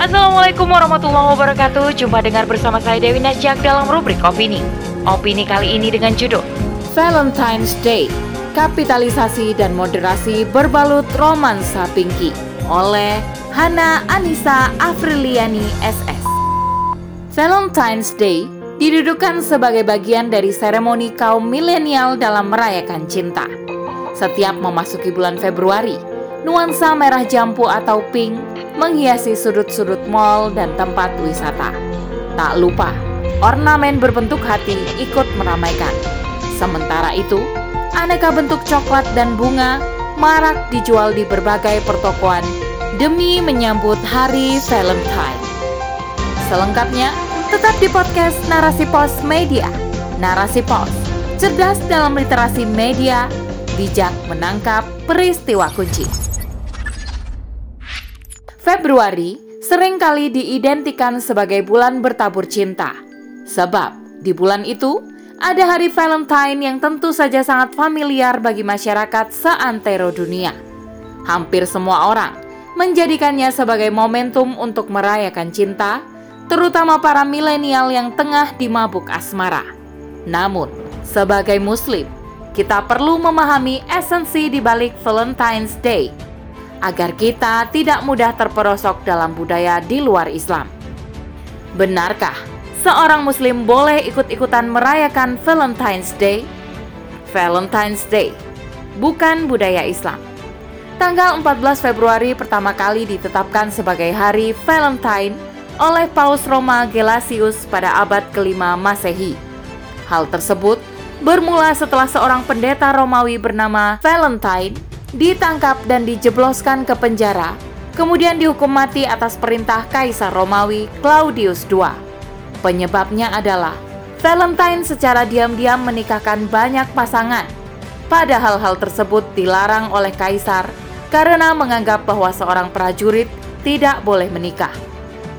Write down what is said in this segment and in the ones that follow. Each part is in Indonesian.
Assalamualaikum warahmatullahi wabarakatuh. Jumpa dengar bersama saya Dewi Nasjak dalam rubrik Opini. Opini kali ini dengan judul Valentine's Day Kapitalisasi dan moderasi berbalut romansa Pinky oleh Hana Anissa Afriliani SS Valentine's Day didudukan sebagai bagian dari seremoni kaum milenial dalam merayakan cinta. Setiap memasuki bulan Februari, nuansa merah jampu atau pink menghiasi sudut-sudut mall dan tempat wisata. Tak lupa, ornamen berbentuk hati ikut meramaikan. Sementara itu, aneka bentuk coklat dan bunga marak dijual di berbagai pertokoan demi menyambut Hari Valentine. Selengkapnya, tetap di podcast Narasi Pos Media. Narasi Pos, cerdas dalam literasi media, bijak menangkap peristiwa kunci. Februari sering kali diidentikan sebagai bulan bertabur cinta. Sebab di bulan itu ada hari Valentine yang tentu saja sangat familiar bagi masyarakat seantero dunia. Hampir semua orang menjadikannya sebagai momentum untuk merayakan cinta, terutama para milenial yang tengah dimabuk asmara. Namun, sebagai muslim, kita perlu memahami esensi di balik Valentine's Day agar kita tidak mudah terperosok dalam budaya di luar Islam. Benarkah seorang muslim boleh ikut-ikutan merayakan Valentine's Day? Valentine's Day bukan budaya Islam. Tanggal 14 Februari pertama kali ditetapkan sebagai hari Valentine oleh Paus Roma Gelasius pada abad kelima Masehi. Hal tersebut bermula setelah seorang pendeta Romawi bernama Valentine ditangkap dan dijebloskan ke penjara, kemudian dihukum mati atas perintah Kaisar Romawi Claudius II. Penyebabnya adalah Valentine secara diam-diam menikahkan banyak pasangan. Padahal hal tersebut dilarang oleh Kaisar karena menganggap bahwa seorang prajurit tidak boleh menikah.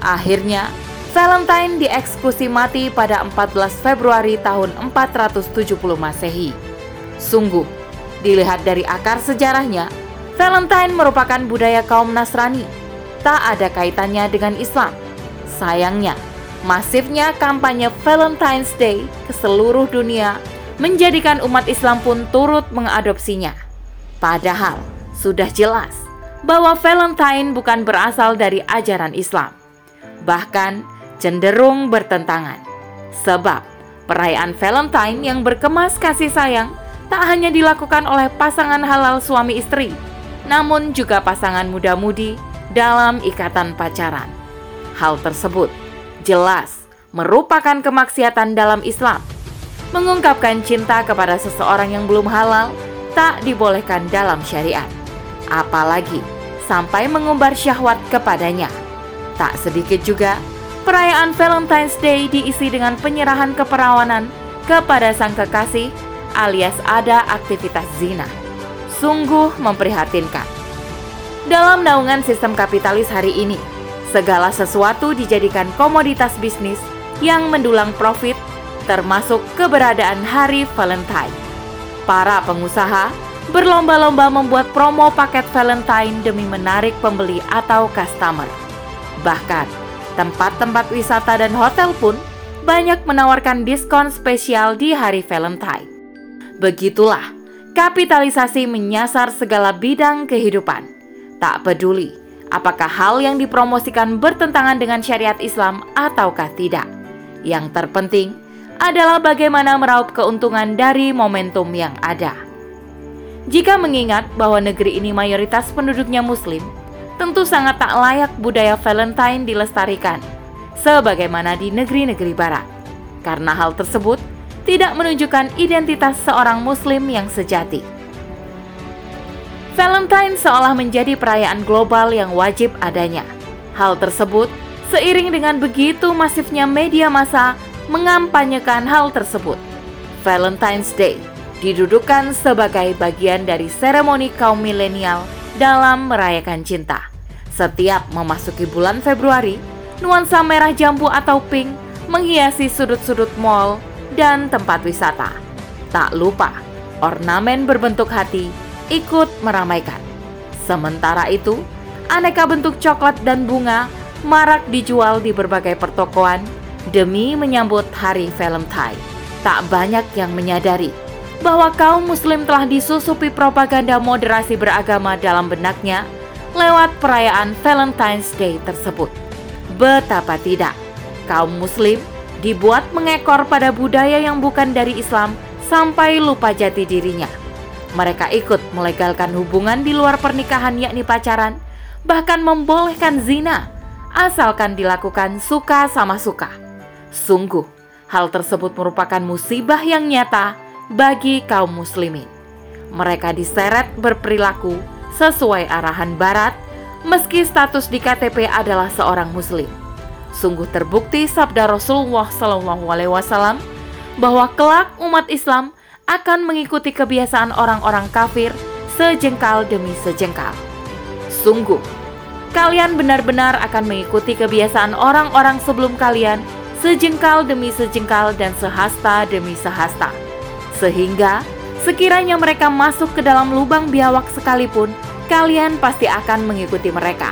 Akhirnya, Valentine dieksekusi mati pada 14 Februari tahun 470 Masehi. Sungguh, dilihat dari akar sejarahnya, Valentine merupakan budaya kaum Nasrani. Tak ada kaitannya dengan Islam. Sayangnya, masifnya kampanye Valentine's Day ke seluruh dunia menjadikan umat Islam pun turut mengadopsinya. Padahal, sudah jelas bahwa Valentine bukan berasal dari ajaran Islam bahkan cenderung bertentangan. Sebab perayaan Valentine yang berkemas kasih sayang tak hanya dilakukan oleh pasangan halal suami istri, namun juga pasangan muda-mudi dalam ikatan pacaran. Hal tersebut jelas merupakan kemaksiatan dalam Islam. Mengungkapkan cinta kepada seseorang yang belum halal tak dibolehkan dalam syariat, apalagi sampai mengumbar syahwat kepadanya. Tak sedikit juga, perayaan Valentine's Day diisi dengan penyerahan keperawanan kepada sang kekasih alias ada aktivitas zina. Sungguh memprihatinkan. Dalam naungan sistem kapitalis hari ini, segala sesuatu dijadikan komoditas bisnis yang mendulang profit termasuk keberadaan hari Valentine. Para pengusaha berlomba-lomba membuat promo paket Valentine demi menarik pembeli atau customer. Bahkan, tempat-tempat wisata dan hotel pun banyak menawarkan diskon spesial di hari Valentine. Begitulah, kapitalisasi menyasar segala bidang kehidupan. Tak peduli apakah hal yang dipromosikan bertentangan dengan syariat Islam ataukah tidak. Yang terpenting adalah bagaimana meraup keuntungan dari momentum yang ada. Jika mengingat bahwa negeri ini mayoritas penduduknya muslim, tentu sangat tak layak budaya Valentine dilestarikan, sebagaimana di negeri-negeri barat. Karena hal tersebut tidak menunjukkan identitas seorang muslim yang sejati. Valentine seolah menjadi perayaan global yang wajib adanya. Hal tersebut seiring dengan begitu masifnya media massa mengampanyekan hal tersebut. Valentine's Day didudukan sebagai bagian dari seremoni kaum milenial dalam merayakan cinta. Setiap memasuki bulan Februari, nuansa merah jambu atau pink menghiasi sudut-sudut mall dan tempat wisata. Tak lupa, ornamen berbentuk hati ikut meramaikan. Sementara itu, aneka bentuk coklat dan bunga marak dijual di berbagai pertokoan demi menyambut Hari Valentine. Tak banyak yang menyadari bahwa kaum muslim telah disusupi propaganda moderasi beragama dalam benaknya lewat perayaan Valentine's Day tersebut. Betapa tidak, kaum muslim dibuat mengekor pada budaya yang bukan dari Islam sampai lupa jati dirinya. Mereka ikut melegalkan hubungan di luar pernikahan yakni pacaran, bahkan membolehkan zina asalkan dilakukan suka sama suka. Sungguh, hal tersebut merupakan musibah yang nyata bagi kaum muslimin. Mereka diseret berperilaku sesuai arahan barat meski status di KTP adalah seorang muslim. Sungguh terbukti sabda Rasulullah Shallallahu alaihi wasallam bahwa kelak umat Islam akan mengikuti kebiasaan orang-orang kafir sejengkal demi sejengkal. Sungguh kalian benar-benar akan mengikuti kebiasaan orang-orang sebelum kalian sejengkal demi sejengkal dan sehasta demi sehasta. Sehingga sekiranya mereka masuk ke dalam lubang biawak sekalipun, kalian pasti akan mengikuti mereka.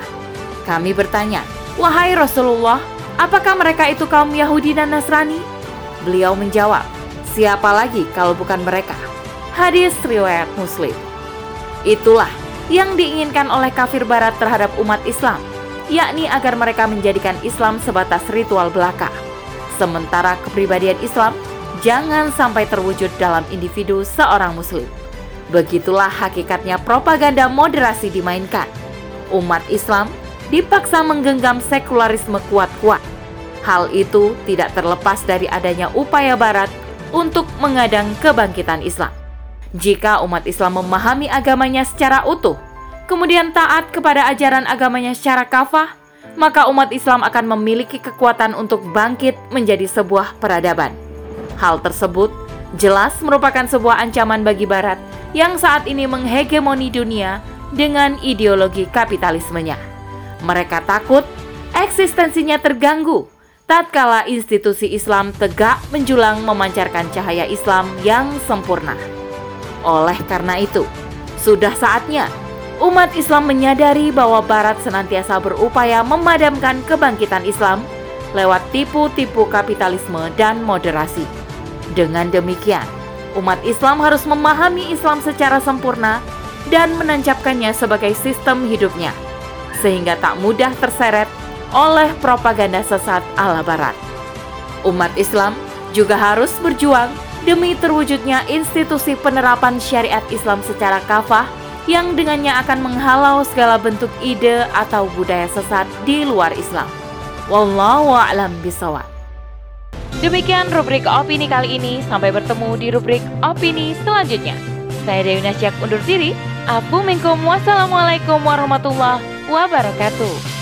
Kami bertanya, "Wahai Rasulullah, apakah mereka itu kaum Yahudi dan Nasrani?" Beliau menjawab, "Siapa lagi kalau bukan mereka?" Hadis riwayat Muslim. Itulah yang diinginkan oleh kafir barat terhadap umat Islam, yakni agar mereka menjadikan Islam sebatas ritual belaka. Sementara kepribadian Islam jangan sampai terwujud dalam individu seorang muslim. Begitulah hakikatnya propaganda moderasi dimainkan. Umat Islam dipaksa menggenggam sekularisme kuat-kuat. Hal itu tidak terlepas dari adanya upaya barat untuk mengadang kebangkitan Islam. Jika umat Islam memahami agamanya secara utuh, kemudian taat kepada ajaran agamanya secara kafah, maka umat Islam akan memiliki kekuatan untuk bangkit menjadi sebuah peradaban. Hal tersebut jelas merupakan sebuah ancaman bagi Barat yang saat ini menghegemoni dunia dengan ideologi kapitalismenya. Mereka takut eksistensinya terganggu tatkala institusi Islam tegak menjulang memancarkan cahaya Islam yang sempurna. Oleh karena itu, sudah saatnya umat Islam menyadari bahwa Barat senantiasa berupaya memadamkan kebangkitan Islam lewat tipu-tipu kapitalisme dan moderasi. Dengan demikian, umat Islam harus memahami Islam secara sempurna dan menancapkannya sebagai sistem hidupnya, sehingga tak mudah terseret oleh propaganda sesat ala Barat. Umat Islam juga harus berjuang demi terwujudnya institusi penerapan syariat Islam secara kafah yang dengannya akan menghalau segala bentuk ide atau budaya sesat di luar Islam. Wallahu a'lam bishawab. Demikian rubrik opini kali ini. Sampai bertemu di rubrik opini selanjutnya. Saya Dewi Nasyak undur diri. Assalamualaikum warahmatullahi wabarakatuh.